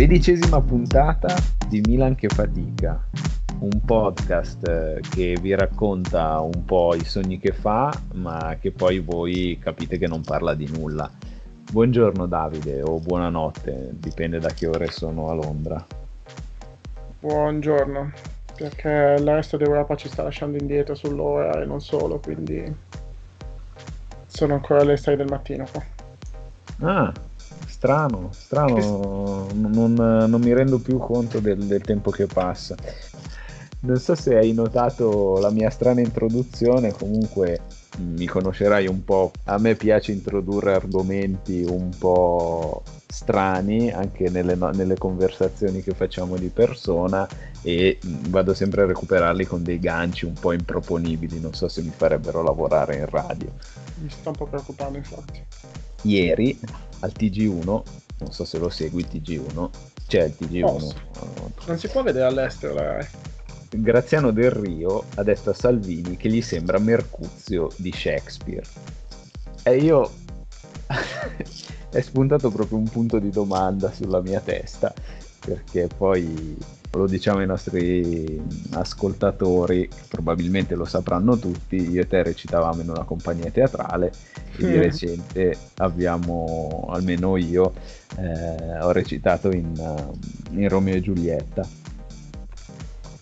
Sedicesima puntata di Milan che fatica, un podcast eh, che vi racconta un po' i sogni che fa, ma che poi voi capite che non parla di nulla. Buongiorno Davide o buonanotte, dipende da che ore sono a Londra. Buongiorno, perché il resto d'Europa ci sta lasciando indietro sull'ora e non solo, quindi sono ancora alle 6 del mattino qua. Ah, strano, strano, non, non, mi rendo più conto del, del, tempo che passa. Non so se hai notato la mia strana introduzione, comunque mi conoscerai un po'. A me piace introdurre argomenti un po' strani anche nelle, nelle conversazioni che facciamo di persona e vado sempre a recuperarli con dei ganci un po' improponibili. Non so se mi farebbero lavorare in radio. Mi sto un po' preoccupando, infatti. Ieri al TG1, non so se lo segui il TG1, c'è il TG1. Oh, non si può vedere all'estero la Rai. Graziano Del Rio ha detto a Salvini che gli sembra Mercuzio di Shakespeare. E io è spuntato proprio un punto di domanda sulla mia testa, perché poi lo diciamo ai nostri ascoltatori, probabilmente lo sapranno tutti, io e te recitavamo in una compagnia teatrale e di recente abbiamo, almeno io, eh, ho recitato in, in, Romeo e Giulietta.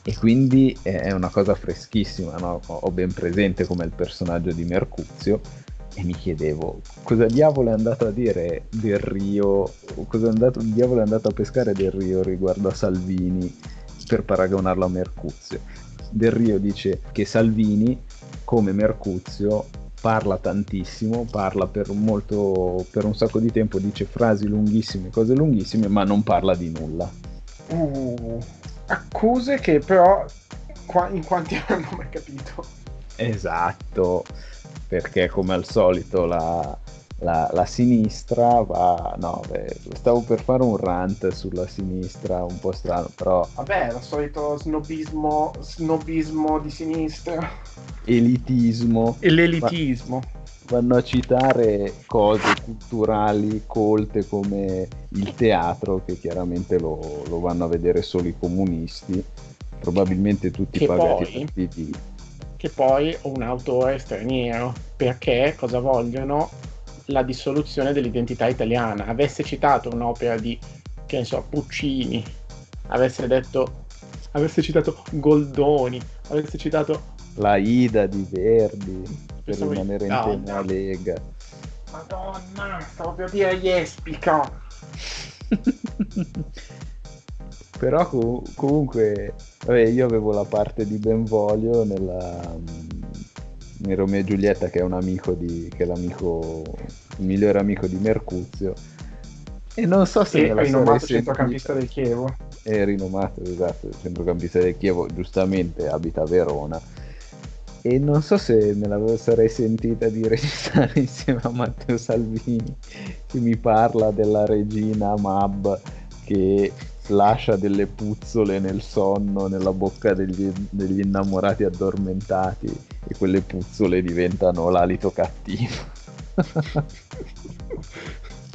E quindi è una cosa freschissima, no? ho ben presente come il personaggio di Mercuzio e mi chiedevo cosa diavolo è andato a dire Del Rio, cosa è andato, diavolo è andato a pescare Del Rio riguardo a Salvini per paragonarlo a Mercuzio. Del Rio dice che Salvini, come Mercuzio, parla tantissimo, parla per, molto, per un sacco di tempo, dice frasi lunghissime, cose lunghissime, ma non parla di nulla. Uh, accuse che però qua, in quanti hanno mai capito. Esatto perché come al solito la, la, la sinistra va... No, beh, stavo per fare un rant sulla sinistra un po' strano, però... Vabbè, il solito snobismo, snobismo di sinistra. Elitismo. E l'elitismo. vanno a citare cose culturali colte come il teatro, che chiaramente lo, lo vanno a vedere solo i comunisti, probabilmente tutti che pagati poi... partiti che poi un autore straniero, perché cosa vogliono? La dissoluzione dell'identità italiana. Avesse citato un'opera di, che ne so, Puccini, avesse detto, avesse citato Goldoni, avesse citato... La Ida di Verdi, per rimanere in no, tema no. Lega. Madonna, stavo per dire Jespica. Però com- comunque, vabbè, io avevo la parte di Benvolio nella, in Romeo e Giulietta, che è un amico di, che è l'amico, il migliore amico di Mercuzio. E non so se la rinomato centrocampista del Chievo. È rinomato, esatto, centrocampista del Chievo, giustamente abita a Verona. E non so se me la sarei sentita di registrare insieme a Matteo Salvini, che mi parla della regina Mab che lascia delle puzzole nel sonno, nella bocca degli, degli innamorati addormentati e quelle puzzole diventano l'alito cattivo.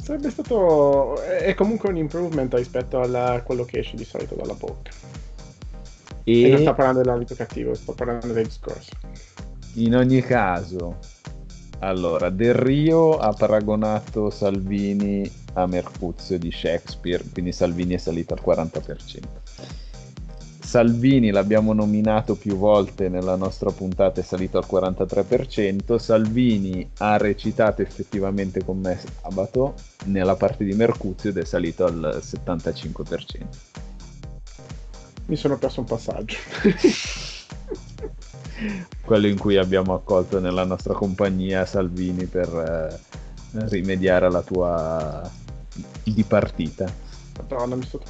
Sarebbe stato. È comunque un improvement rispetto a quello che esce di solito dalla bocca. E... e non sto parlando dell'alito cattivo, sto parlando del discorso. In ogni caso, allora, Del Rio ha paragonato Salvini a Mercuzio di Shakespeare, quindi Salvini è salito al 40%. Salvini l'abbiamo nominato più volte nella nostra puntata, è salito al 43%. Salvini ha recitato effettivamente con me sabato nella parte di Mercuzio ed è salito al 75%. Mi sono perso un passaggio. Quello in cui abbiamo accolto nella nostra compagnia Salvini per eh, rimediare alla tua di partita. Madonna, mi sto...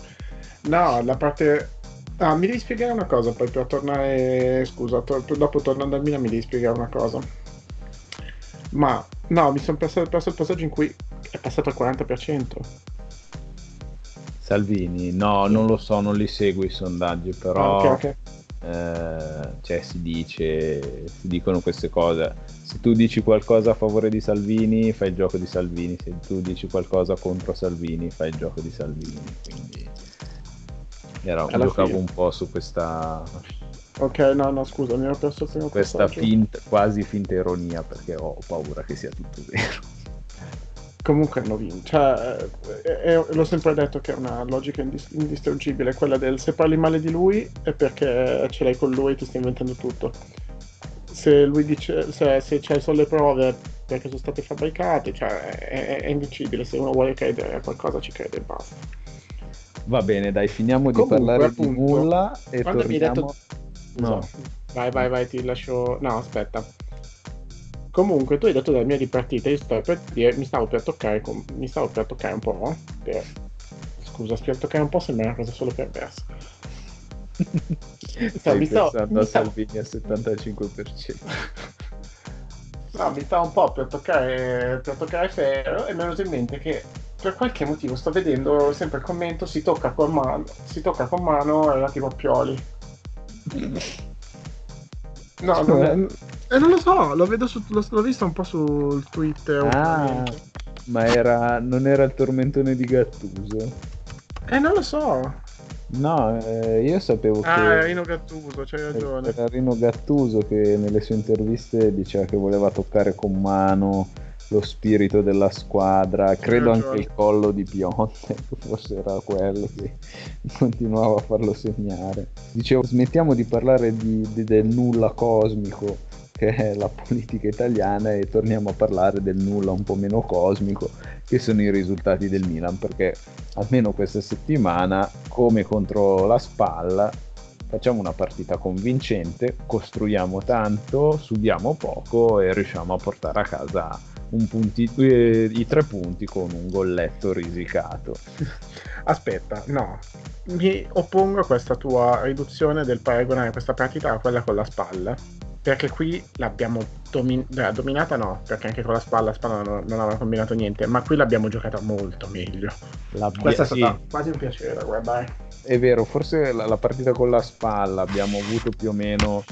No, la parte... Ah, mi devi spiegare una cosa poi per tornare... Scusa, to- dopo tornando a Milan mi devi spiegare una cosa. Ma, no, mi sono perso, perso il passaggio in cui è passato al 40%. Salvini, no, non lo so, non li seguo i sondaggi, però... Ah, ok, ok. Eh, cioè si dice, si dicono queste cose. Se tu dici qualcosa a favore di Salvini, fai il gioco di Salvini, se tu dici qualcosa contro Salvini, fai il gioco di Salvini. Quindi Era, giocavo fine. un po' su questa Ok, no, no, scusa, mi ero perso il Questa finta, quasi finta ironia perché ho paura che sia tutto vero. Comunque hanno vinto, cioè, eh, eh, l'ho sempre detto che è una logica indis- indistruggibile, quella del se parli male di lui è perché ce l'hai con lui e ti stai inventando tutto. Se lui dice, se, se c'hai solo le prove perché sono state fabbricate, cioè è, è invincibile, se uno vuole credere a qualcosa ci crede e basta. Va bene, dai, finiamo Comunque, di parlare appunto, di nulla e torniamo... Mi detto No. Vai, vai, vai, ti lascio... No, aspetta. Comunque, tu hai detto della mia ripartita, io stavo per dire, mi stavo per toccare, mi stavo per toccare un po', per... Scusa, per toccare un po' sembra una cosa solo perversa. Stai mi stavo, pensando mi Salvini al 75%. no, mi stavo un po' per toccare, per toccare ferro e mi è venuto in mente che per qualche motivo sto vedendo sempre il commento si tocca con mano, si tocca con mano relativo a Pioli. No, non, eh, non lo so, lo vedo su, lo, l'ho visto un po' sul Twitter. Ah, ma era, non era il tormentone di Gattuso? Eh, non lo so. No, eh, io sapevo ah, che... Ah, era Rino Gattuso, c'hai ragione. Era Rino Gattuso che nelle sue interviste diceva che voleva toccare con mano lo spirito della squadra, credo anche il collo di Pionte, forse era quello che continuava a farlo segnare. Dicevo, smettiamo di parlare di, di, del nulla cosmico che è la politica italiana e torniamo a parlare del nulla un po' meno cosmico che sono i risultati del Milan perché almeno questa settimana come contro la spalla facciamo una partita convincente costruiamo tanto subiamo poco e riusciamo a portare a casa punti, eh, i tre punti con un golletto risicato. Aspetta, no, mi oppongo a questa tua riduzione del paragonare questa partita a quella con la spalla. Perché qui l'abbiamo domin- beh, dominata, no, perché anche con la spalla, la spalla non, non aveva combinato niente, ma qui l'abbiamo giocata molto meglio. La Questa è stata sì. quasi un piacere da guardare. È vero, forse la, la partita con la spalla abbiamo avuto più o meno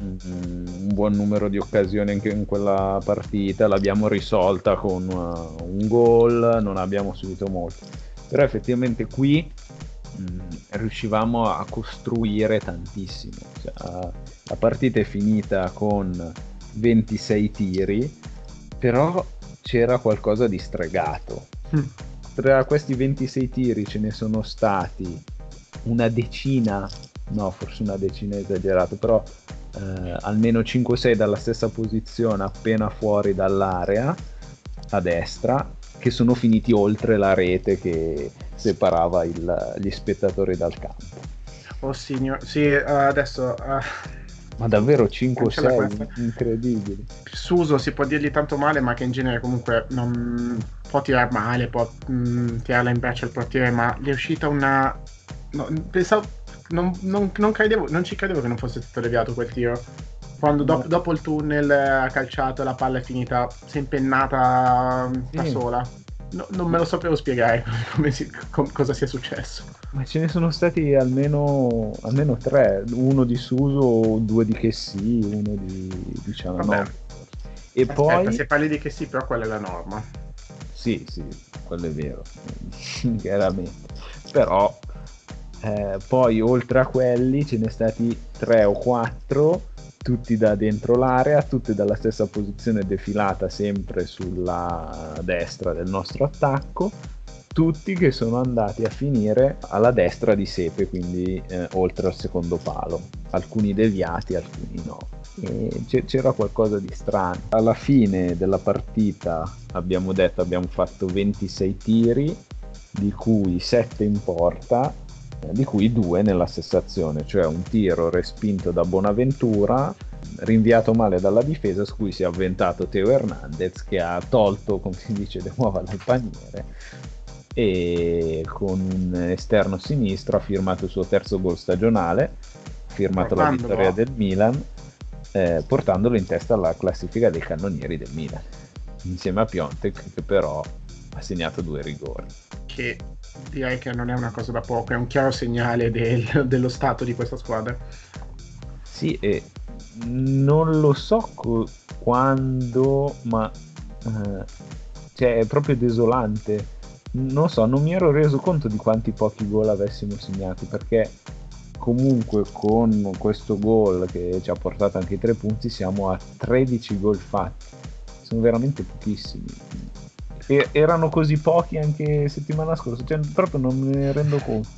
un buon numero di occasioni anche in quella partita, l'abbiamo risolta con uh, un gol, non abbiamo subito molto, però effettivamente qui mh, riuscivamo a costruire tantissimo, cioè, la partita è finita con 26 tiri, però c'era qualcosa di stregato. Mm. Tra questi 26 tiri ce ne sono stati una decina, no, forse una decina esagerato, però eh, almeno 5-6 dalla stessa posizione appena fuori dall'area a destra che sono finiti oltre la rete che separava il, gli spettatori dal campo. Oh signor, sì, uh, adesso... Uh... Ma davvero 5-6, incredibili. Suso si può dirgli tanto male, ma che in genere comunque non può tirare male, può mh, mm, tirarla in braccio al portiere, ma gli è uscita una... No, pensavo non, non, non, credevo, non ci credevo che non fosse stato deviato quel tiro. Quando do, dopo il tunnel ha calciato, la palla è finita, si è impennata sì. da sola. No, non me lo sapevo spiegare si, com, cosa sia successo. Ma ce ne sono stati almeno, almeno tre, uno di Suso, due di Chessy, uno di diciamo no. E Aspetta, poi se parli di Chessy però quella è la norma. Sì, sì, quello è vero, chiaramente. Però eh, poi oltre a quelli ce ne stati tre o quattro tutti da dentro l'area, tutti dalla stessa posizione defilata sempre sulla destra del nostro attacco, tutti che sono andati a finire alla destra di Sepe, quindi eh, oltre al secondo palo, alcuni deviati, alcuni no. E c'era qualcosa di strano. Alla fine della partita abbiamo detto abbiamo fatto 26 tiri, di cui 7 in porta di cui due nella stessa azione, cioè un tiro respinto da Bonaventura, rinviato male dalla difesa, su cui si è avventato Teo Hernandez che ha tolto, come si dice, le uova dal paniere e con un esterno sinistro ha firmato il suo terzo gol stagionale, firmato la vittoria del Milan, eh, portandolo in testa alla classifica dei cannonieri del Milan, insieme a Piontek che però ha segnato due rigori. Che direi che non è una cosa da poco, è un chiaro segnale del, dello stato di questa squadra. Sì, e non lo so co- quando, ma eh, cioè, è proprio desolante non so, non mi ero reso conto di quanti pochi gol avessimo segnati perché comunque con questo gol che ci ha portato anche i tre punti siamo a 13 gol fatti. Sono veramente pochissimi. E erano così pochi anche settimana scorsa, cioè proprio non me ne rendo conto.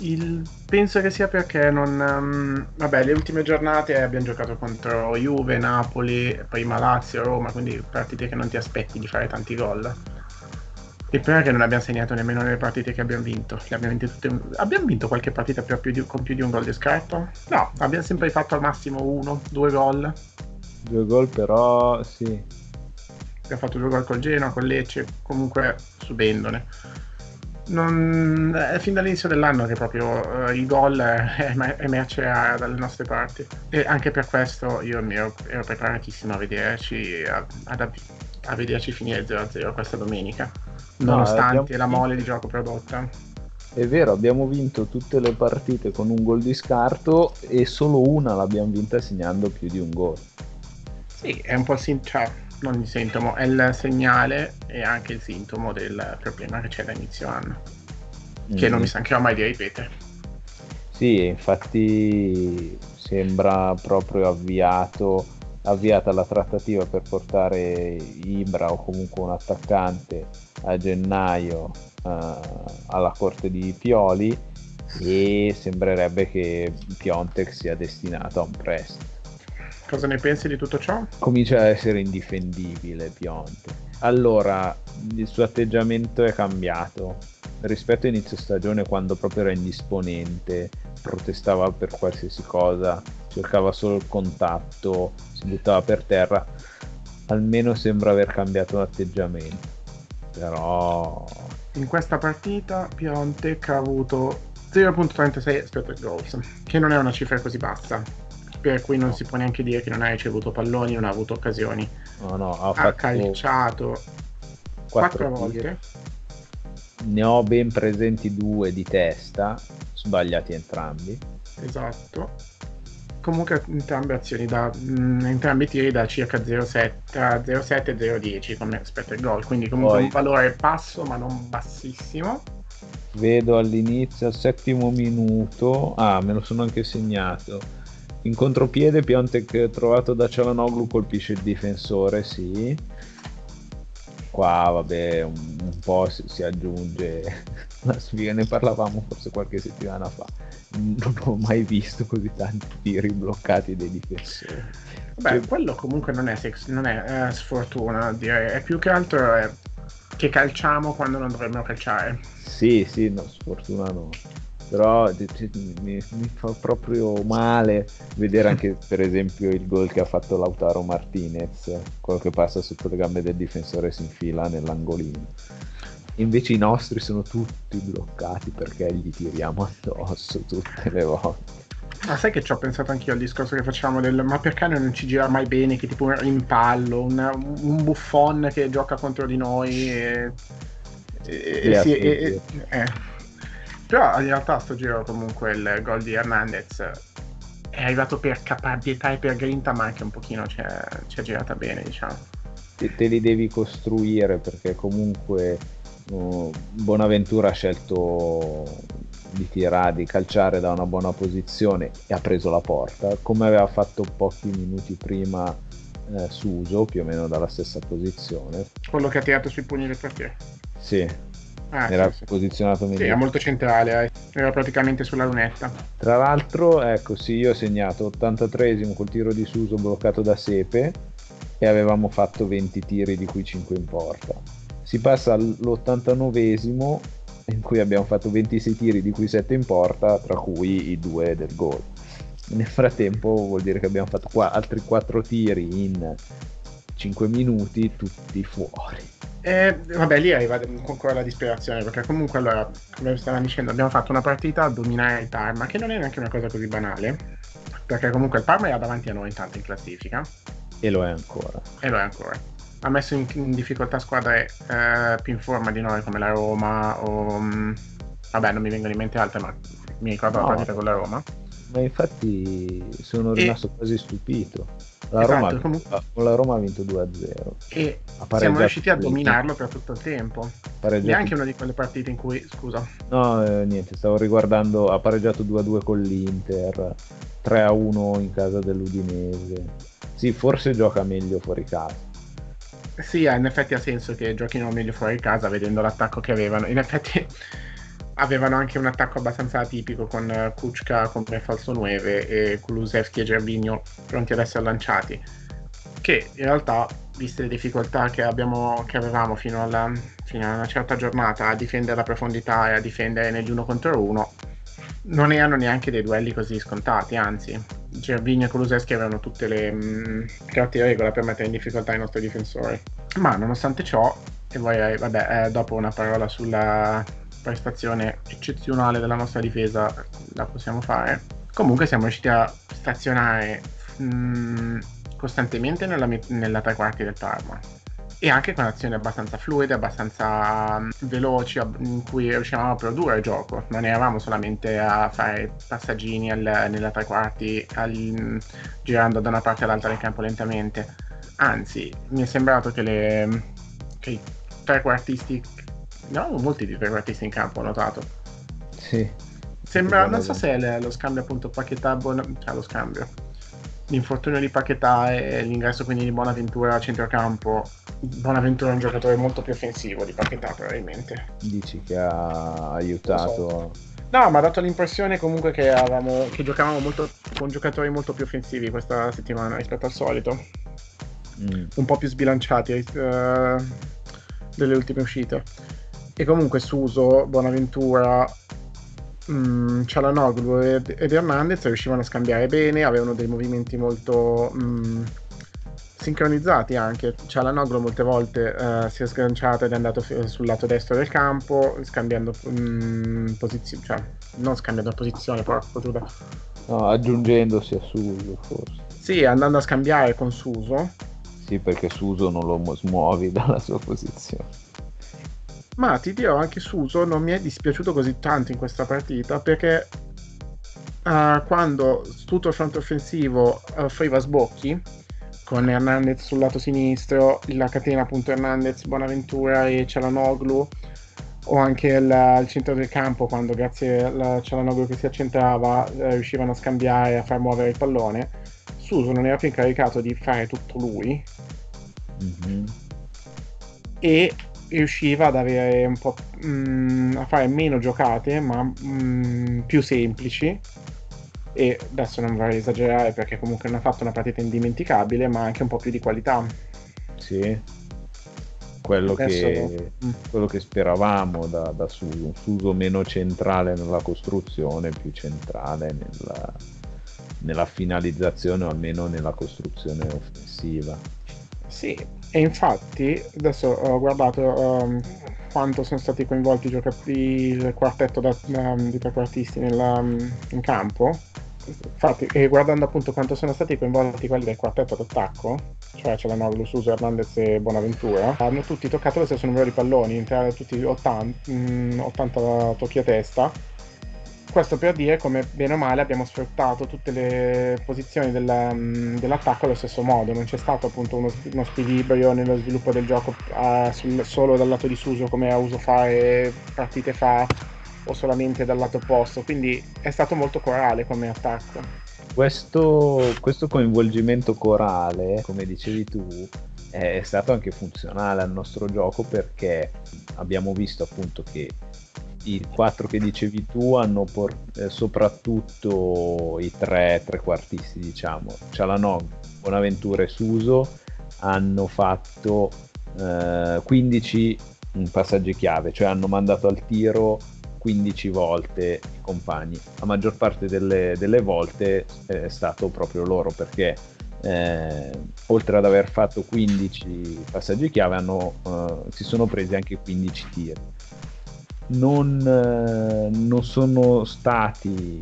Il... Penso che sia perché non. Um, vabbè, le ultime giornate abbiamo giocato contro Juve, Napoli, prima Lazio, Roma, quindi partite che non ti aspetti di fare tanti gol. Il problema è che non abbiamo segnato nemmeno nelle partite che abbiamo vinto. Abbiamo, tutte... abbiamo vinto qualche partita più di... con più di un gol di scarto? No, abbiamo sempre fatto al massimo uno, due gol. Due gol però, sì. Abbiamo fatto due gol col Genoa, con Lecce, comunque subendone. Non, è fin dall'inizio dell'anno che proprio uh, il gol è, è merce dalle nostre parti. E anche per questo io ero, ero preparatissimo a vederci a, a, a vederci finire 0-0 questa domenica nonostante no, la mole di gioco prodotta. È vero abbiamo vinto tutte le partite con un gol di scarto e solo una l'abbiamo vinta segnando più di un gol. Sì è un po' sin- cioè, non il sintomo, è il segnale e anche il sintomo del problema che c'è da inizio anno, mm. che non mi mm. stancherò mai di ripetere. Sì, infatti sembra proprio avviato, avviata la trattativa per portare Ibra o comunque un attaccante a gennaio uh, alla corte di Pioli e sembrerebbe che Piontek sia destinato a un prestito. Cosa ne pensi di tutto ciò? Comincia a essere indifendibile Pionte. Allora, il suo atteggiamento è cambiato rispetto a inizio stagione quando proprio era indisponente, protestava per qualsiasi cosa, cercava solo il contatto, si buttava per terra. Almeno sembra aver cambiato atteggiamento. Però in questa partita Piontek ha avuto 0.36 expected goals, che non è una cifra così bassa per cui non si può neanche dire che non ha ricevuto palloni, non ha avuto occasioni. No, no, ha, ha calciato quattro volte. Ne ho ben presenti due di testa, sbagliati entrambi. Esatto. Comunque entrambe azioni da mh, entrambi i tiri da circa 0,7 0,7 e 0,10 come expected goal, quindi comunque Poi, un valore basso ma non bassissimo. Vedo all'inizio al settimo minuto, ah me lo sono anche segnato in contropiede Piontek trovato da Cialanoglu colpisce il difensore, sì. Qua vabbè un, un po' si, si, aggiunge la sfiga, ne parlavamo forse qualche settimana fa. Non ho mai visto così tanti tiri bloccati dai difensori. Beh, cioè... quello comunque non è, sex, non è eh, sfortuna, direi, è più che altro è che calciamo quando non dovremmo calciare. Sì, sì, no, sfortuna no però mi, mi, fa proprio male vedere anche per esempio il gol che ha fatto Lautaro Martinez quello che passa sotto le gambe del difensore e si infila nell'angolino. Invece i nostri sono tutti bloccati perché gli tiriamo addosso tutte le volte. Ma sai che ci ho pensato anch'io al discorso che facciamo del ma perché non ci gira mai bene che tipo un rimpallo un, un buffon che gioca contro di noi e, e, e, sì, e eh però in realtà sto giro comunque il gol di Hernandez è arrivato per caparbietà e per grinta, ma anche un pochino ci è girata bene, diciamo. Te, te, li devi costruire perché comunque uh, Bonaventura ha scelto di tirare, di calciare da una buona posizione e ha preso la porta, come aveva fatto pochi minuti prima eh, Suso, più o meno dalla stessa posizione. Quello che ha tirato sui pugni del portiere. Sì, Ah, era sì, posizionato meglio. Sì, era molto centrale, eh. era praticamente sulla lunetta. Tra l'altro, ecco, sì, io ho segnato 83esimo col tiro di Suso bloccato da Sepe e avevamo fatto 20 tiri di cui 5 in porta. Si passa all'89esimo in cui abbiamo fatto 26 tiri di cui 7 in porta, tra cui i due del gol. Nel frattempo vuol dire che abbiamo fatto qua altri 4 tiri in 5 minuti, tutti fuori. E vabbè, lì arriva ancora la disperazione, perché comunque allora, come stavamo dicendo, abbiamo fatto una partita a dominare il Parma, che non è neanche una cosa così banale, perché comunque il Parma era davanti a noi intanto in classifica. E lo è ancora. E lo è ancora. Ha messo in, in difficoltà squadre eh, più in forma di noi, come la Roma o... Mm, vabbè, non mi vengono in mente altre, ma mi ricordo no. la partita con la Roma. Ma infatti sono rimasto e... quasi stupito. La, esatto, Roma, comunque... la Roma ha vinto 2-0. E siamo riusciti a dominarlo per tutto il tempo. Neanche una di quelle partite in cui, scusa. No, eh, niente, stavo riguardando, ha pareggiato 2-2 con l'Inter, 3-1 in casa dell'Udinese. Sì, forse gioca meglio fuori casa. Sì, in effetti ha senso che giochino meglio fuori casa vedendo l'attacco che avevano. In effetti avevano anche un attacco abbastanza atipico con eh, Kuczka come falso 9 e Kulusevski e Gervigno pronti ad essere lanciati. Che in realtà viste le difficoltà che, abbiamo, che avevamo fino, alla, fino a una certa giornata a difendere la profondità e a difendere negli uno contro uno non erano neanche dei duelli così scontati anzi Gervigno e Kulusevski avevano tutte le mh, mm, carte regola per mettere in difficoltà i nostri difensori. Ma nonostante ciò e poi vabbè eh, dopo una parola sulla prestazione eccezionale della nostra difesa la possiamo fare. Comunque siamo riusciti a stazionare mh, mm, costantemente nella, nella tre quarti del Parma e anche con azioni abbastanza fluide, abbastanza mm, veloci, in cui riuscivamo a produrre gioco. Non eravamo solamente a fare passaggini al, nella tre quarti, al, mm, girando da una parte all'altra del campo lentamente. Anzi, mi è sembrato che, le, che i tre quartisti No, molti di trequartisti in campo, ho notato. Sì. Sembra, non so se è lo scambio appunto Paquetà, Bona... cioè lo scambio. L'infortunio di Paquetà e l'ingresso quindi di Bonaventura a centrocampo. Bonaventura è un giocatore molto più offensivo di Paquetà probabilmente. Dici che ha aiutato... No, mi ha dato l'impressione comunque che, avevamo, che giocavamo molto, con giocatori molto più offensivi questa settimana rispetto al solito. Mm. Un po' più sbilanciati uh, delle ultime uscite. E comunque Suso, Bonaventura, mh, Cialanoglu ed, ed Hernandez riuscivano a scambiare bene, avevano dei movimenti molto mh, sincronizzati anche. Cialanoglu molte volte uh, si è sganciato ed è andato f- sul lato destro del campo, scambiando posizione, cioè non scambiando posizione, porco giuda. No, aggiungendosi a Suso forse. Sì, andando a scambiare con Suso. Sì, perché Suso non lo smuovi dalla sua posizione. Ma ti dirò anche Suso non mi è dispiaciuto così tanto in questa partita perché uh, quando tutto il fronte offensivo offriva sbocchi con Hernandez sul lato sinistro, la catena appunto Hernandez, Bonaventura e Cialanoglu o anche il, al centro del campo quando grazie a Cialanoglu che si accentrava eh, riuscivano a scambiare, a far muovere il pallone Suso non era più incaricato di fare tutto lui mm-hmm. e riusciva ad avere un po' mh, mm, a fare meno giocate ma mh, mm, più semplici. E adesso non vorrei esagerare perché comunque non ha fatto una partita indimenticabile ma anche un po' più di qualità. Sì. Quello, adesso... che, mm. quello che, speravamo da, da Suso, Suso meno centrale nella costruzione più centrale nella, nella finalizzazione o almeno nella costruzione offensiva sì, e infatti adesso ho guardato um, quanto sono stati coinvolti i giocatori, il quartetto da, um, di trequartisti um, in campo. Infatti, e guardando appunto quanto sono stati coinvolti quelli del quartetto d'attacco, cioè c'è la Noglu, Suso, Hernandez e Bonaventura, hanno tutti toccato lo stesso numero di palloni, tutti 80, mm, 80 tocchi a testa questo per dire come bene o male abbiamo sfruttato tutte le posizioni della, mm, dell'attacco allo stesso modo, non c'è stato appunto uno, uno squilibrio nello sviluppo del gioco uh, sul, solo dal lato di Suso come ha uso fare partite fa o solamente dal lato opposto, quindi è stato molto corale come attacco. Questo, questo coinvolgimento corale, come dicevi tu, è stato anche funzionale al nostro gioco perché abbiamo visto appunto che i quattro che dicevi tu hanno por- eh, soprattutto i tre trequartisti, diciamo, Cialanog, Bonaventura e Suso hanno fatto eh, 15 passaggi chiave, cioè hanno mandato al tiro 15 volte i compagni. La maggior parte delle, delle volte è stato proprio loro perché eh, oltre ad aver fatto 15 passaggi chiave hanno, eh, si sono presi anche 15 tiri non, eh, non, sono stati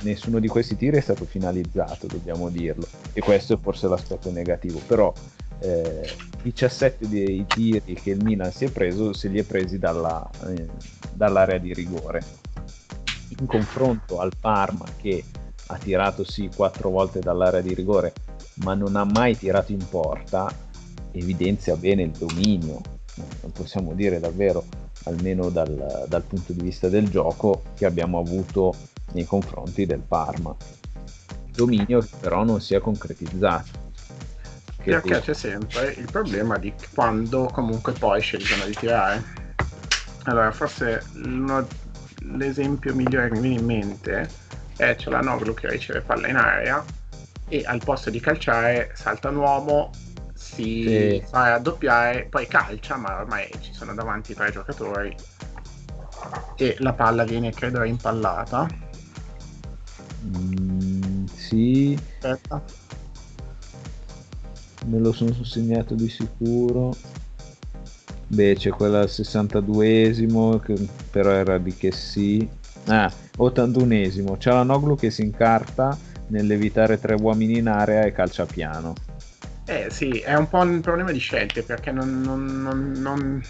nessuno di questi tiri è stato finalizzato dobbiamo dirlo. E questo è forse l'aspetto negativo. Però eh, 17 dei tiri che il Milan si è preso se li è presi dalla, eh, dall'area di rigore. In confronto al Parma che ha tirato sì quattro volte dall'area di rigore, ma non ha mai tirato in porta, evidenzia bene il dominio. Non possiamo dire davvero, almeno dal, dal punto di vista del gioco, che abbiamo avuto nei confronti del Parma. Dominio che però non si è concretizzato. Perché c'è sempre il problema di quando comunque poi scelgono di tirare. Allora, forse uno, l'esempio migliore che mi viene in mente è Cialanoglu che riceve palla in area e al posto di calciare salta un uomo, si sì. fa raddoppiare, poi calcia, ma ormai ci sono davanti tre giocatori e la palla viene credo rimpallata. Mm, sì. Aspetta. Me lo sono segnato di sicuro. Beh, c'è quella al 62esimo, che però era di che sì. Ah, 81esimo. C'è la Noglu che si incarta nell'evitare tre uomini in area e calcia piano. Eh sì, è un po' un problema di scelte perché non... non, non, non...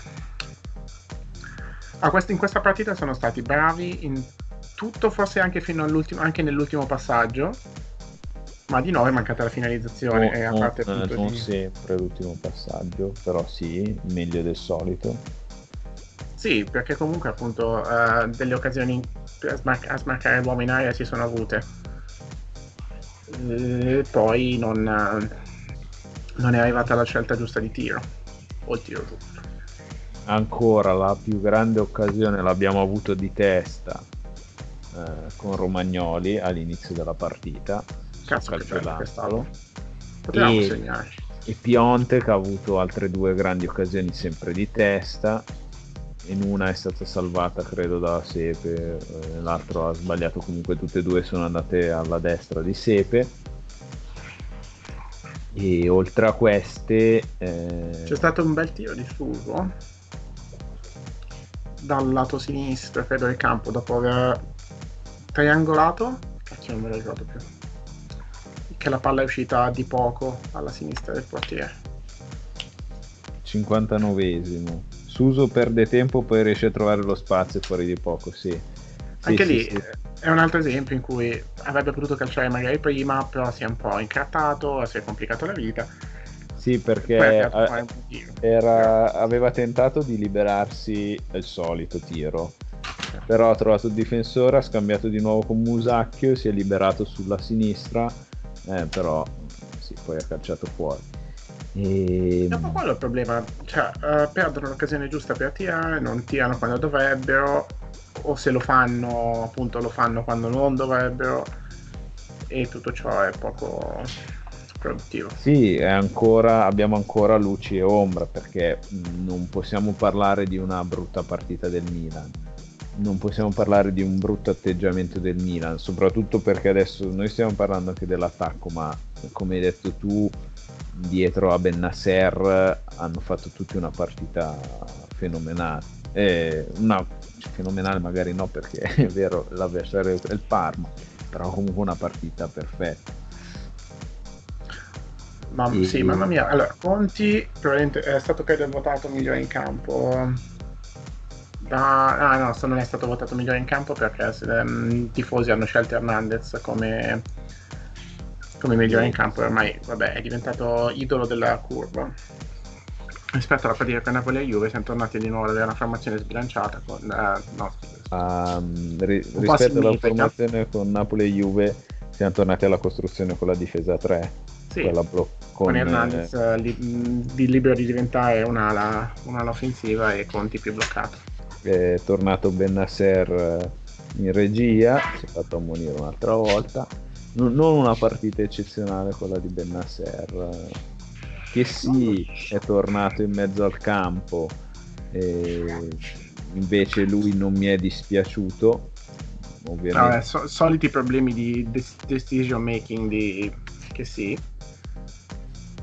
Ah, quest- in questa partita sono stati bravi in tutto, forse anche fino all'ultimo, anche nell'ultimo passaggio. Ma di nuovo è mancata la finalizzazione. Oh, e a parte oh, non di... sempre l'ultimo passaggio, però sì, meglio del solito. Sì, perché comunque appunto uh, delle occasioni a, smar- a smarcare l'uomo in aria si sono avute. E poi non, non, è arrivata la scelta giusta di tiro. O il tiro giusto. Ancora la più grande occasione l'abbiamo avuto di testa eh, con Romagnoli all'inizio della partita. Cazzo che bello quest'alo. Potevamo e, segnare. E Pionte che ha avuto altre due grandi occasioni sempre di testa. In una è stata salvata credo da Sepe, eh, l'altro ha sbagliato comunque, tutte e due sono andate alla destra di Sepe. E oltre a queste... Eh... C'è stato un bel tiro di Sugo dal lato sinistro, credo del campo, dopo aver triangolato, cacchio non me lo ricordo più, che la palla è uscita di poco alla sinistra del portiere. 59esimo. Suso perde tempo, poi riesce a trovare lo spazio fuori di poco, sì. sì Anche sì, lì sì. È un altro esempio in cui avrebbe potuto calciare magari prima, però si è un po' incartato, si è complicato la vita. Sì, perché era, aveva tentato di liberarsi del solito tiro però ha trovato il difensore, ha scambiato di nuovo con Musacchio, si è liberato sulla sinistra, eh, però sì, poi ha calciato fuori. E... Dopo quello il problema, cioè uh, perdono l'occasione giusta per tirare, non tirano quando dovrebbero, o se lo fanno, appunto lo fanno quando non dovrebbero, e tutto ciò è poco produttivo. Sì, ancora, abbiamo ancora luci e ombra perché non possiamo parlare di una brutta partita del Milan non possiamo parlare di un brutto atteggiamento del Milan, soprattutto perché adesso noi stiamo parlando anche dell'attacco, ma come hai detto tu, dietro a Bennasser hanno fatto tutti una partita fenomenale. Eh, una fenomenale magari no perché è vero l'avversario è il Parma, però comunque una partita perfetta. Ma, e... Sì, mamma mia. Allora, Conti probabilmente è stato credo votato migliore in campo Ah, ah, no, non è stato votato migliore in campo perché um, i tifosi hanno scelto Hernandez come, come migliore in campo. Ormai, vabbè, è diventato idolo della curva. Rispetto alla partita con Napoli e Juve siamo tornati di nuovo ad avere una formazione sbilanciata con... Uh, no, um, ri- rispetto alla formazione con Napoli e Juve siamo tornati alla costruzione con la difesa 3. Sì, blo- con, con Hernandez eh... li- di libero di diventare un'ala, un'ala offensiva e Conti più bloccato. È tornato Bennasser eh, in regia, si è fatto ammonire un'altra volta. Non una partita eccezionale quella di Bennasser, eh, che sì, è tornato in mezzo al campo, invece lui non mi è dispiaciuto. Ovviamente. No, so- soliti problemi di decision making di che sì.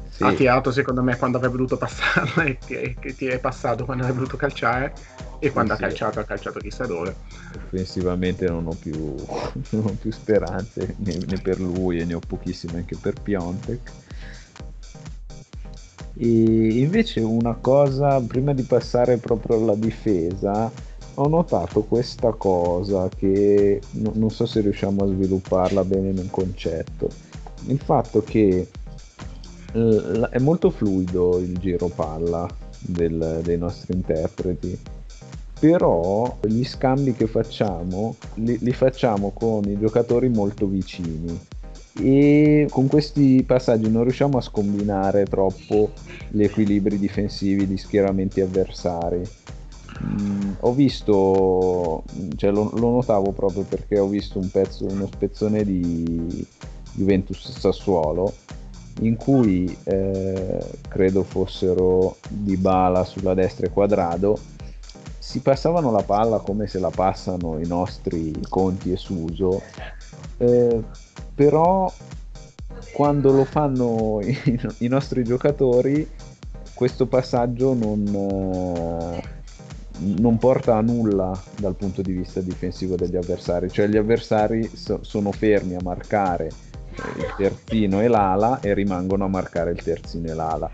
sì. Ha tirato secondo me quando avrebbe voluto passarla e che, che ti è passato quando avrebbe voluto calciare e quando sì, ha calciato ha calciato chissà dove. Offensivamente non ho più, non ho più speranze né, né, per lui e ne ho pochissime anche per Piontek. E invece una cosa, prima di passare proprio alla difesa, ho notato questa cosa che no, non so se riusciamo a svilupparla bene in un concetto. Il fatto che l- è molto fluido il giro palla del, dei nostri interpreti, però gli scambi che facciamo li, li facciamo con i giocatori molto vicini e con questi passaggi non riusciamo a scombinare troppo gli equilibri difensivi di schieramenti avversari. Mm, ho visto, cioè lo, lo, notavo proprio perché ho visto un pezzo, uno spezzone di Juventus Sassuolo in cui eh, credo fossero Di Bala sulla destra e Quadrado si passavano la palla come se la passano i nostri Conti e Suso eh, però quando lo fanno i, i, nostri giocatori questo passaggio non, eh, non, porta a nulla dal punto di vista difensivo degli avversari, cioè gli avversari so, sono fermi a marcare eh, il terzino e l'ala e rimangono a marcare il terzino e l'ala.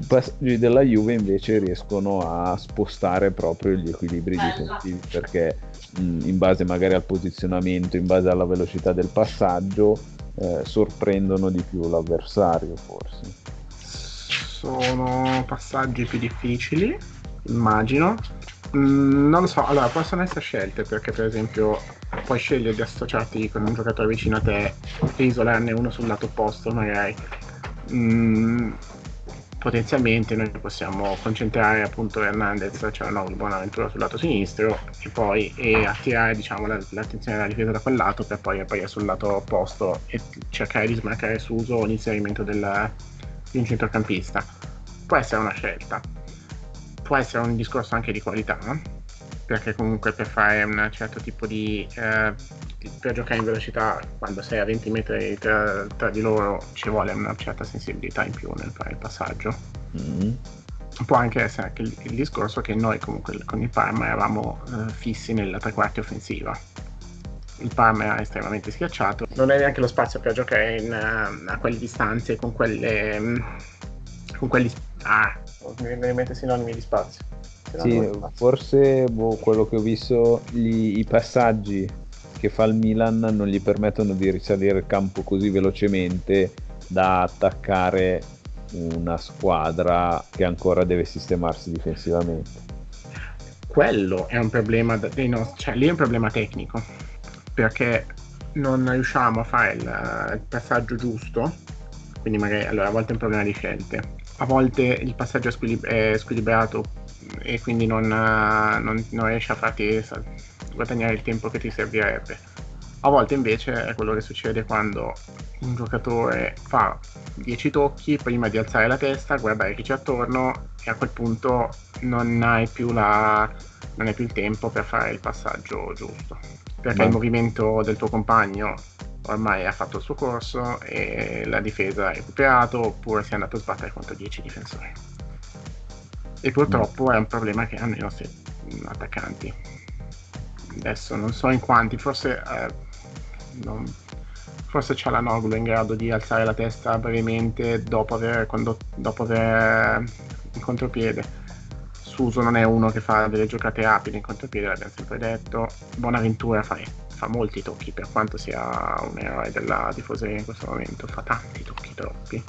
I passaggi della Juve invece riescono a spostare proprio gli equilibri difensivi perché in base magari al posizionamento, in base alla velocità del passaggio, eh, sorprendono di più l'avversario forse. Sono passaggi più difficili, immagino. Mm, non lo so, allora possono essere scelte perché per esempio puoi scegliere di associarti con un giocatore vicino a te e isolarne uno sul lato opposto magari. Mm, potenzialmente noi possiamo concentrare appunto Hernandez, cioè no, Buonaventura sul lato sinistro e poi e attirare diciamo, la, l'attenzione della difesa da quel lato per poi apparire sul lato opposto e cercare di smarcare su uso l'inserimento del, di un centrocampista. Può essere una scelta, può essere un discorso anche di qualità, perché comunque per fare un certo tipo di eh, per giocare in velocità quando sei a 20 metri tra, tra, di loro ci vuole una certa sensibilità in più nel fare il passaggio. Mm. Può anche essere anche il, il, discorso che noi comunque con il Parma eravamo eh, fissi nella tre quarti offensiva. Il Parma era estremamente schiacciato, non è neanche lo spazio per giocare in, uh, a quelle distanze con quelle. Um, con quelli. Ah, mi vengono in mente sinonimi di spazio. Sì, forse boh, quello che ho visto, gli, i passaggi che fa il Milan non gli permettono di risalire il campo così velocemente da attaccare una squadra che ancora deve sistemarsi difensivamente. Quello è un problema dei nostri, cioè lì è un problema tecnico, perché non riusciamo a fare il, il passaggio giusto, quindi magari allora a volte è un problema di scelte, a volte il passaggio è, squilib- è squilibrato e quindi non, non, non riesci a farti guadagnare il tempo che ti servirebbe. A volte invece è quello che succede quando un giocatore fa 10 tocchi prima di alzare la testa, guardare chi c'è attorno e a quel punto non hai più, la, non hai più il tempo per fare il passaggio giusto. Perché Beh. il movimento del tuo compagno ormai ha fatto il suo corso e la difesa ha recuperato oppure si è andato a sbattere contro 10 difensori. E purtroppo è un problema che hanno i nostri attaccanti adesso non so in quanti, forse, eh, non, forse c'è la Noglu in grado di alzare la testa brevemente dopo aver, quando, dopo aver in contropiede. Suso non è uno che fa delle giocate rapide in contropiede, l'abbiamo sempre detto. Bonaventura fa, fa molti tocchi, per quanto sia un eroe della tifoseria in questo momento, fa tanti tocchi troppi.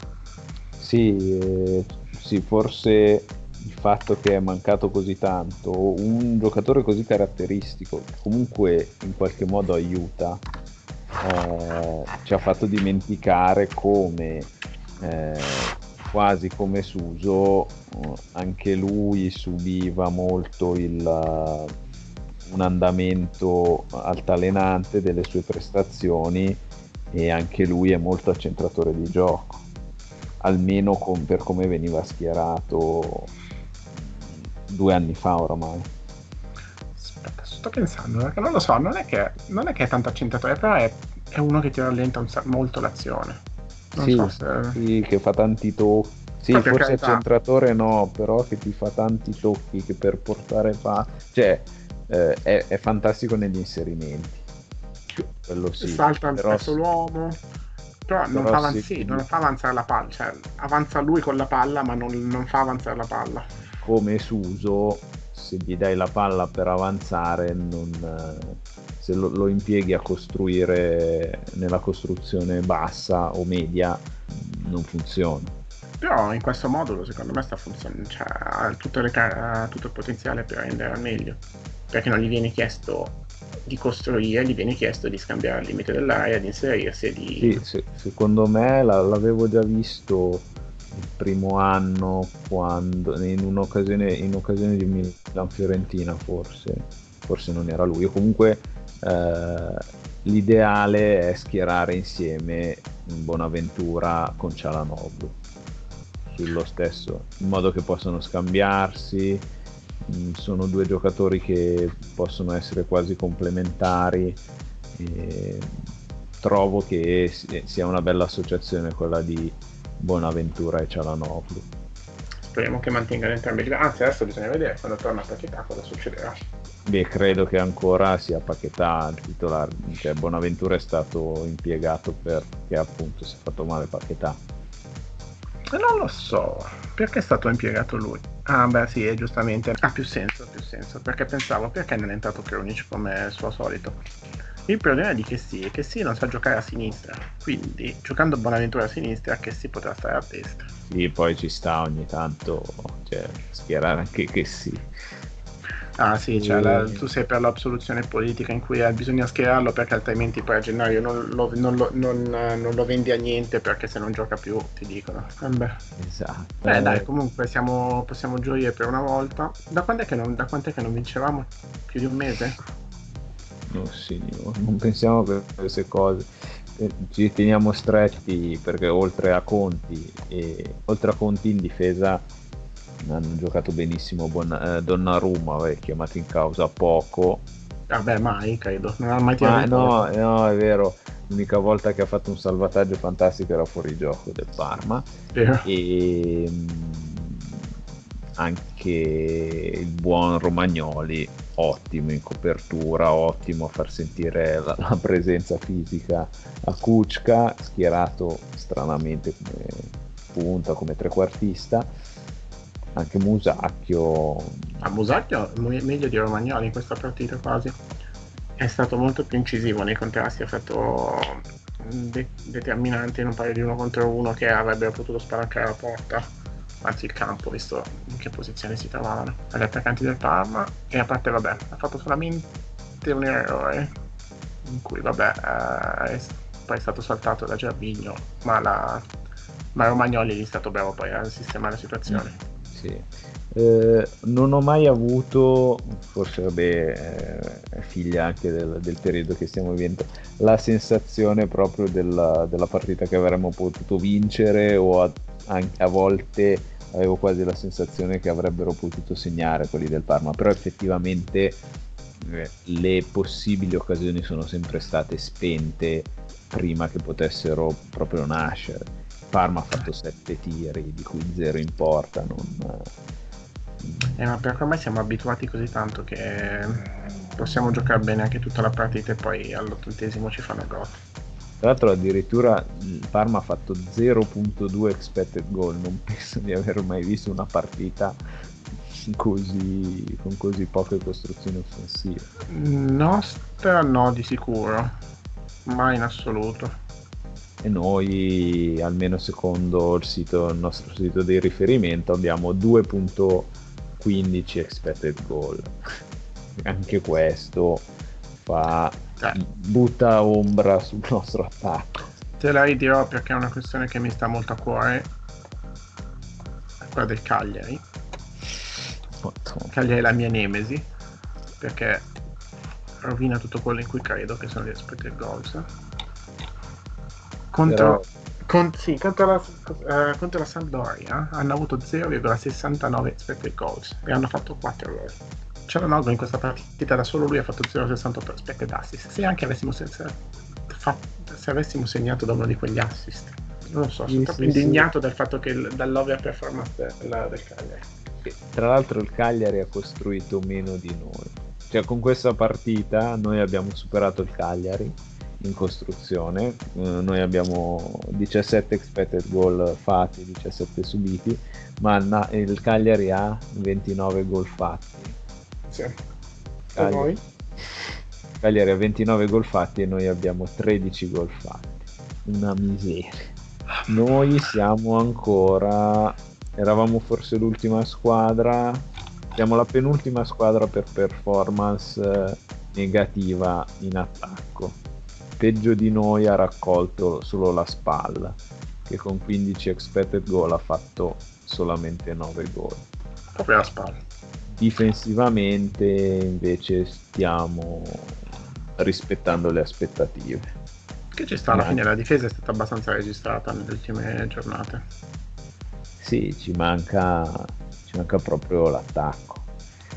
Sì, eh, sì forse il fatto che è mancato così tanto, un giocatore così caratteristico, comunque in qualche modo aiuta, eh, ci ha fatto dimenticare come, eh, quasi come Suso, anche lui subiva molto il, un andamento altalenante delle sue prestazioni e anche lui è molto accentratore di gioco almeno con, per come veniva schierato due anni fa oramai. Aspetta, sto pensando, perché non lo so, non è che, non è, che è tanto accentatore, però è, è uno che ti rallenta sa- molto l'azione. Non sì, so se... sì, che fa tanti tocchi. Sì, Proprio forse carità. centratore no, però che ti fa tanti tocchi che per portare fa... Cioè, eh, è, è, fantastico negli inserimenti. Quello sì. Salta però... spesso l'uomo. Però, però non, fa avanz- sì, non, fa avanzare la palla, cioè avanza lui con la palla, ma non, non fa avanzare la palla come Suso se gli dai la palla per avanzare, non, se lo, lo, impieghi a costruire nella costruzione bassa o media, non funziona. Però in questo modulo secondo me sta funzionando, cioè, ha, tutto, le, ha tutto il potenziale per rendere al meglio, perché non gli viene chiesto di costruire, gli viene chiesto di scambiare il limite dell'area, di inserirsi di... Sì, sì, secondo me l'avevo già visto il primo anno quando in un'occasione, in occasione di Milan Fiorentina forse forse non era lui. O comunque eh, l'ideale è schierare insieme Bonaventura con Cialanoglu. Sullo stesso in modo che possano scambiarsi. Mm, sono due giocatori che possono essere quasi complementari. Trovo che sia una bella associazione quella di Bonaventura e Cialanoglu. Speriamo che mantengano entrambi i. Anzi, adesso bisogna vedere quando torna a Paquetà cosa succederà. Beh, credo che ancora sia Paquetà il titolare. Cioè, Bonaventura è stato impiegato perché appunto si è fatto male Paquetà. Non lo so, perché è stato impiegato lui? Ah, beh, sì, giustamente. Ha più senso, ha più senso. Perché pensavo, perché non è entrato Krunic come suo solito? Il problema di Chessy è che sì non sa giocare a sinistra, quindi giocando Bonaventura a sinistra Chessy potrà stare a destra. Sì, poi ci sta ogni tanto cioè, schierare anche Chessy. Ah sì, cioè, la, tu sei per l'absoluzione politica in cui eh, bisogna schierarlo perché altrimenti poi a gennaio non lo, non, lo, non, non lo, vendi a niente perché se non gioca più ti dicono. Vabbè. Esatto. Beh dai, comunque siamo, possiamo gioire per una volta. Da quando è che non, da quant'è che non vincevamo? Più di un mese? No, signore, non pensiamo a queste cose. Eh, ci teniamo stretti perché oltre a Conti e oltre a Conti in difesa hanno giocato benissimo Bon- eh, Donnarumma, aveva chiamato in causa poco. Vabbè, mai credo, non ha mai tirato. no, no, è vero. L'unica volta che ha fatto un salvataggio fantastico era fuori gioco del Parma. Yeah. E anche il buon Romagnoli ottimo in copertura, ottimo a far sentire la, la presenza fisica a Kuczka, schierato stranamente come punta, come trequartista. Anche Musacchio. A Musacchio meglio di Romagnoli in questa partita quasi. È stato molto più incisivo nei contrasti, ha fatto de- determinante in un paio di uno contro uno che avrebbero potuto spalancare la porta anzi il campo, visto in che posizione si trovavano agli attaccanti del Parma. E a parte, vabbè, ha fatto solamente un errore in cui, vabbè, eh, è, poi è stato saltato da Gervigno, ma, la, ma Romagnoli è stato bravo poi a sistemare la situazione. Sì. Eh, non ho mai avuto, forse vabbè, eh, figlia anche del, del, periodo che stiamo vivendo, la sensazione proprio della, della partita che avremmo potuto vincere o a, anche a volte avevo quasi la sensazione che avrebbero potuto segnare quelli del Parma, però effettivamente eh, le possibili occasioni sono sempre state spente prima che potessero proprio nascere. Parma ha fatto sette tiri, di cui zero in porta. Non... Eh, ma perché ormai siamo abituati così tanto che possiamo giocare bene anche tutta la partita e poi all'ottantesimo ci fanno gol. Tra l'altro addirittura il Parma ha fatto 0.2 expected goal, non penso di aver mai visto una partita così, con così poche costruzioni offensive. Nostra no di sicuro, mai in assoluto. E noi, almeno secondo il, sito, il nostro sito di riferimento, abbiamo 2.15 expected goal. Anche questo fa eh. butta ombra sul nostro attacco. Te la ridirò perché è una questione che mi sta molto a cuore. Quella del Cagliari. Madonna. Cagliari è la mia nemesi perché rovina tutto quello in cui credo che sono gli expected goals. Contro, Però... con, sì, contro, la, uh, contro la Sampdoria hanno avuto 0,69 expected goals e hanno fatto 4 gol. Cialanoglu in questa partita da solo lui ha fatto 0,68 expected assist. Se anche avessimo, se, se, se avessimo segnato da uno di quegli assist. Non lo so, sono sì, proprio sì, indignato sì. dal fatto che dall'ovvia performance del, del Cagliari. Tra l'altro il Cagliari ha costruito meno di noi. Cioè con questa partita noi abbiamo superato il Cagliari in costruzione, uh, noi abbiamo 17 expected goal fatti, 17 subiti, ma il Cagliari ha 29 gol fatti Grazie. A voi? Cagliari ha 29 gol fatti e noi abbiamo 13 gol fatti. Una miseria. Noi siamo ancora... Eravamo forse l'ultima squadra. Siamo la penultima squadra per performance eh, negativa in attacco. Peggio di noi ha raccolto solo la spalla, che con 15 expected goal ha fatto solamente 9 gol. Proprio la spalla. Difensivamente invece stiamo rispettando le aspettative. Che ci sta alla fine, la difesa è stata abbastanza registrata nelle ultime giornate. Sì, ci manca, ci manca proprio l'attacco.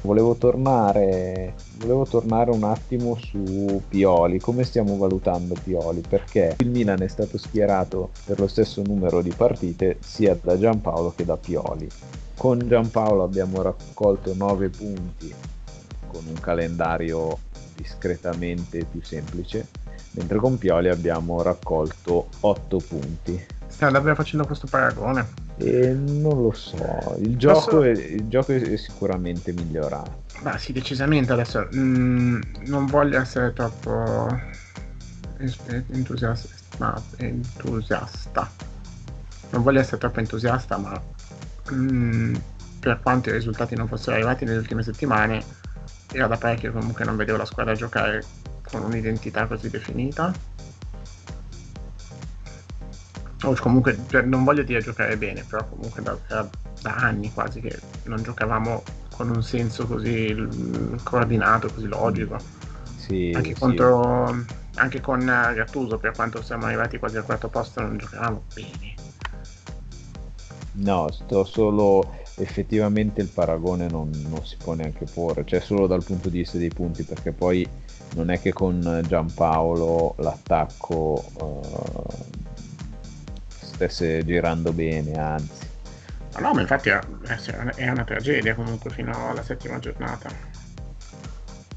Volevo tornare, volevo tornare un attimo su Pioli, come stiamo valutando Pioli? Perché il Milan è stato schierato per lo stesso numero di partite sia da Giampaolo che da Pioli. Con Giampaolo abbiamo raccolto 9 punti con un calendario discretamente più semplice, mentre con Pioli abbiamo raccolto 8 punti. Stiamo davvero facendo questo paragone? E non lo so, il gioco, Posso... è, il gioco è, sicuramente migliorato. Beh sì, decisamente adesso mm, non voglio essere troppo entusiasta, entusiasta. Non voglio essere troppo entusiasta, ma mm, per quanto i risultati non fossero arrivati nelle ultime settimane, era da parecchio comunque non vedevo la squadra giocare con un'identità così definita o comunque cioè, non voglio dire giocare bene, però comunque da, da, da, anni quasi che non giocavamo con un senso così mm, coordinato, così logico. Sì, anche, contro, anche con Gattuso, per quanto siamo arrivati quasi al quarto posto, non giocavamo bene. No, sto solo effettivamente il paragone non, non, si può neanche porre, cioè solo dal punto di vista dei punti, perché poi non è che con Giampaolo l'attacco uh, stesse girando bene, anzi. no, ma infatti è una tragedia comunque fino alla settima giornata.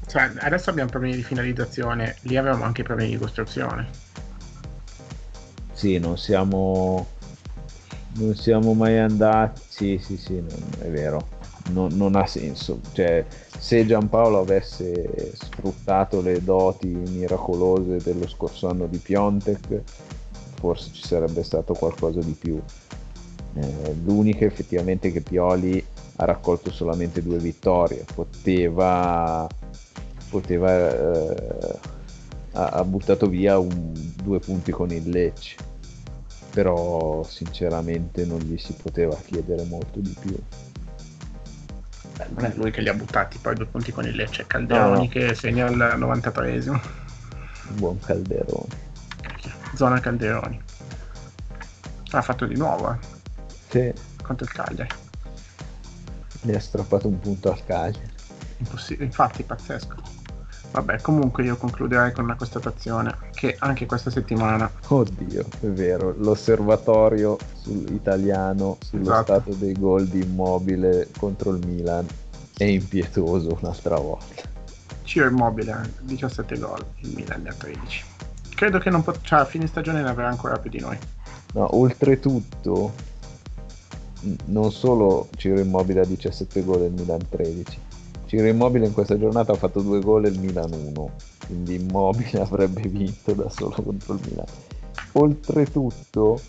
Cioè, adesso abbiamo problemi di finalizzazione, lì avevamo anche problemi di costruzione. Sì, non siamo non siamo mai andati. Sì, sì, sì, non, è vero. Non, non, ha senso. Cioè, se Giampaolo avesse sfruttato le doti miracolose dello scorso anno di Piontek, forse ci sarebbe stato qualcosa di più. Eh, l'unica effettivamente che Pioli ha raccolto solamente due vittorie, poteva, poteva eh, ha, buttato via un, due punti con il Lecce, però sinceramente non gli si poteva chiedere molto di più. Beh, non è lui che li ha buttati, poi due punti con il Lecce, Calderoni no. che segna al 93esimo. Buon Calderoni zona Calderoni. Ha fatto di nuovo, eh. Sì. Contro il Cagliari. Mi ha strappato un punto al Cagliari. Impossibile, infatti, pazzesco. Vabbè, comunque io concluderei con una constatazione che anche questa settimana... Oddio, è vero, l'osservatorio sul italiano sullo esatto. stato dei gol di immobile contro il Milan è impietoso un'altra volta. Ciro Immobile, 17 gol, il Milan ne ha 13 credo che non pot- cioè, a fine stagione ne avrà ancora più di noi. No, oltretutto, non solo Ciro Immobile a 17 gol e il Milan 13. Ciro Immobile in questa giornata ha fatto due gol e il Milan 1, quindi Immobile avrebbe vinto da solo contro il Milan. Oltretutto,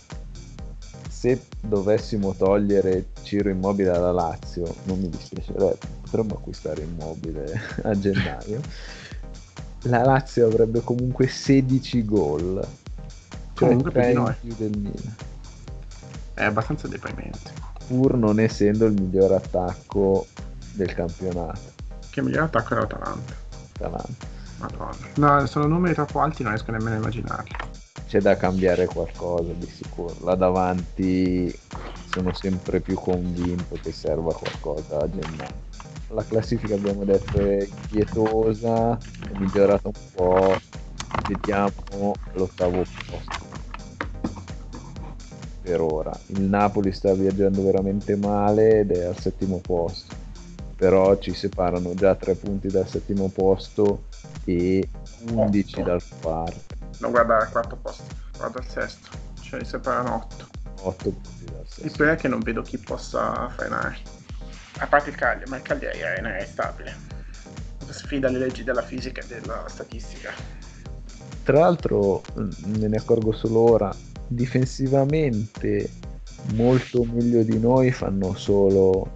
se dovessimo togliere Ciro Immobile alla Lazio, non mi dispiacerebbe, potremmo acquistare Immobile a gennaio la Lazio avrebbe comunque 16 gol. Cioè comunque più di noi. Più del Milan. È abbastanza deprimente. Pur non essendo il miglior attacco del campionato. Che miglior attacco era l'Atalanta. Atalanta. Madonna. No, sono numeri troppo alti, non riesco nemmeno a immaginarli. C'è da cambiare qualcosa di sicuro. Là davanti sono sempre più convinto che serva qualcosa a gennaio la classifica abbiamo detto è pietosa, è migliorata un po', vediamo l'ottavo posto per ora. Il Napoli sta viaggiando veramente male ed è al settimo posto, però ci separano già tre punti dal settimo posto e 11 dal quarto. Non guardare al quarto posto, guarda al sesto, cioè separano 8. 8 punti dal sesto. Il problema è che non vedo chi possa frenare a parte il Cagliari, ma il Cagliari è, è stabile. sfida le leggi della fisica e della statistica. Tra l'altro, me ne accorgo solo ora, difensivamente molto meglio di noi fanno solo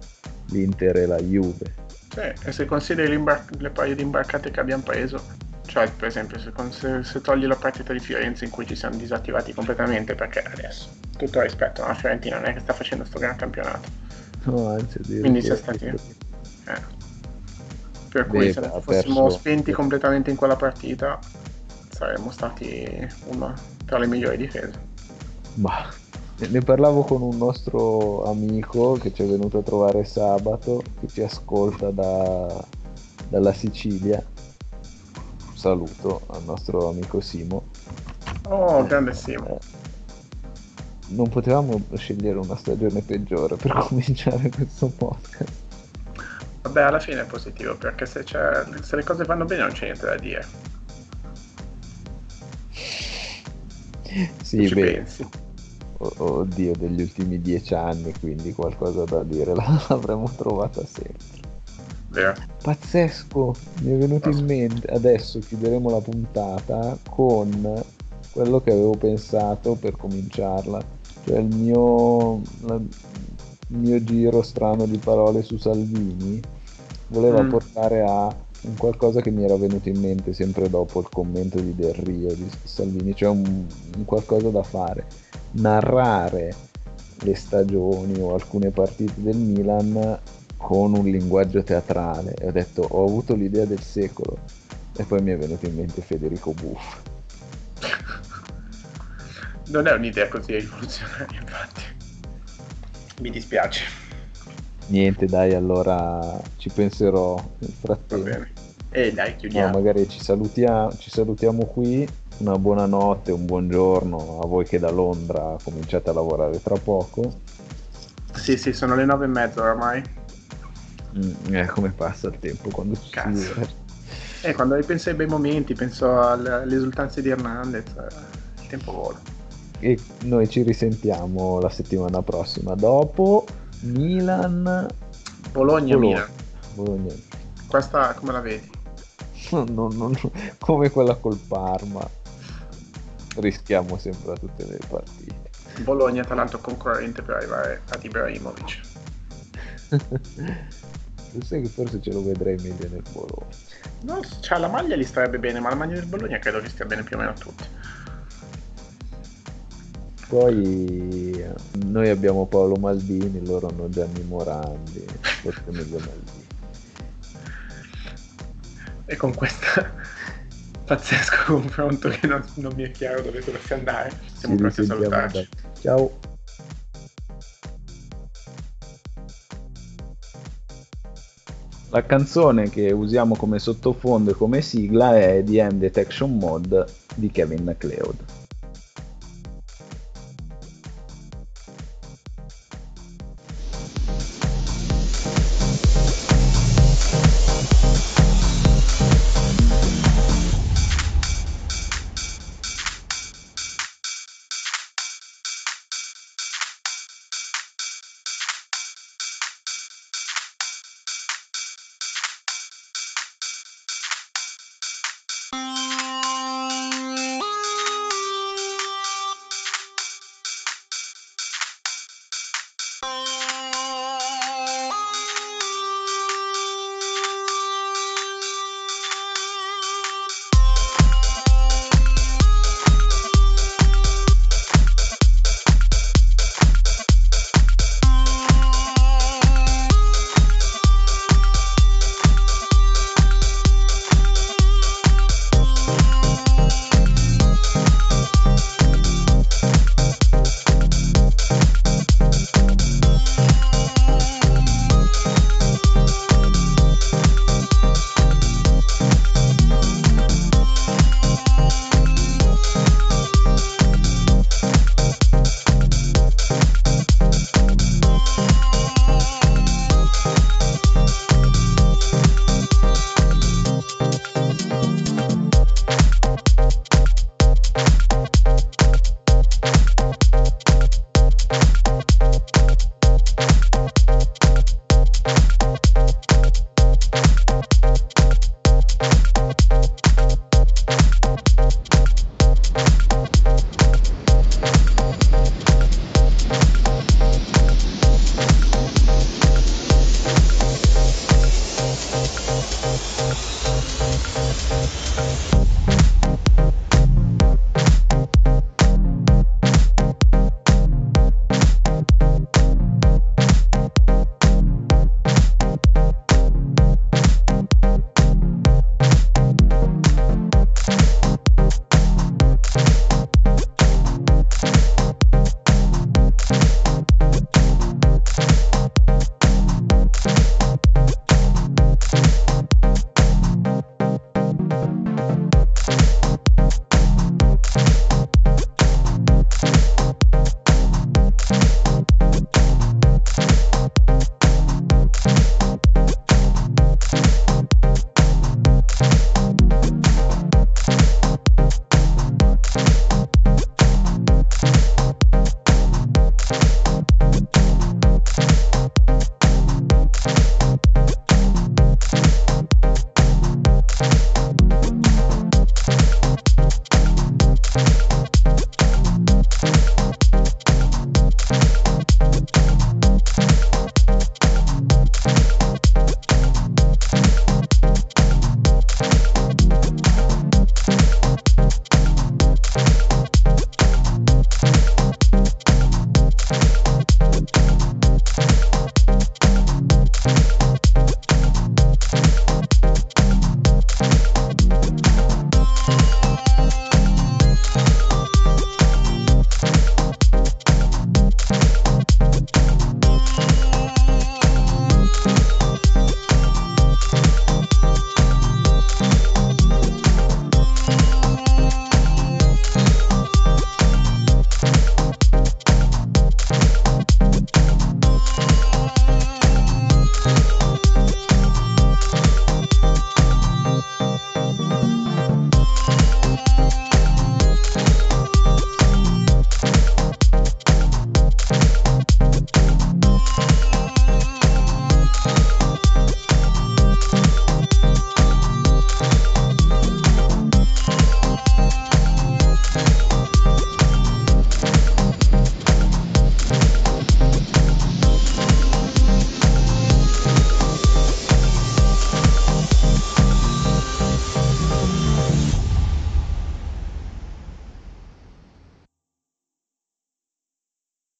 l'Inter e la Juve. Sì, e se consideri le paio di imbarcate che abbiamo preso, cioè per esempio se, se, se, togli la partita di Fiorenza in cui ci siamo disattivati completamente perché adesso tutto rispetto alla Fiorentina non è che sta facendo questo gran campionato no anzi quindi siamo stati eh. per cui Beh, se fossimo perso... spenti completamente in quella partita saremmo stati una tra le migliori difese bah ne parlavo con un nostro amico che ci è venuto a trovare sabato che ci ascolta da, dalla Sicilia saluto al nostro amico Simo. Oh, grande Simo. Eh, non potevamo scegliere una stagione peggiore per cominciare questo podcast. Vabbè, alla fine è positivo perché se, se le cose vanno bene non c'è niente da dire. Sì, ci beh, pensi? Oddio, degli ultimi dieci anni, quindi qualcosa da dire l'avremmo trovata sempre. Vero. Pazzesco, mi è venuto in mente, adesso chiuderemo la puntata con quello che avevo pensato per cominciarla, cioè il mio, la, il mio giro strano di parole su Salvini voleva mm. portare a un qualcosa che mi era venuto in mente sempre dopo il commento di Del Rio di Salvini, cioè un, un qualcosa da fare, narrare le stagioni o alcune partite del Milan con un linguaggio teatrale. E ho detto ho avuto l'idea del secolo. E poi mi è venuto in mente Federico Buff. Non è un'idea così rivoluzionaria infatti. Mi dispiace. Niente dai allora ci penserò nel frattempo. e dai chiudiamo. No, magari ci salutiamo, ci salutiamo qui una buona notte un buongiorno a voi che da Londra cominciate a lavorare tra poco sì sì sono le nove e mezza oramai Mm, eh, come passa il tempo quando ci Cazzo. si eh, quando ripenso ai bei momenti, penso alle esultanze di Hernandez, il tempo vola. E noi ci risentiamo la settimana prossima. Dopo Milan. Bologna, Bologna. Bologna. Questa come la vedi? No, no, no, come quella col Parma. Rischiamo sempre a tutte le partite. Bologna, tra l'altro, concorrente per arrivare ad Ibrahimovic. Tu sai che forse ce lo vedrei meglio nel Bologna. No, cioè la maglia gli starebbe bene, ma la maglia del Bologna credo che stia bene più o meno a tutti. Poi noi abbiamo Paolo Maldini, loro hanno Gianni Morandi, forse meglio Maldini. E con questo pazzesco confronto che non, non, mi è chiaro dove dovesse andare, siamo pronti a salutarci. Ciao. La canzone che usiamo come sottofondo e come sigla è The End Detection Mode di Kevin MacLeod.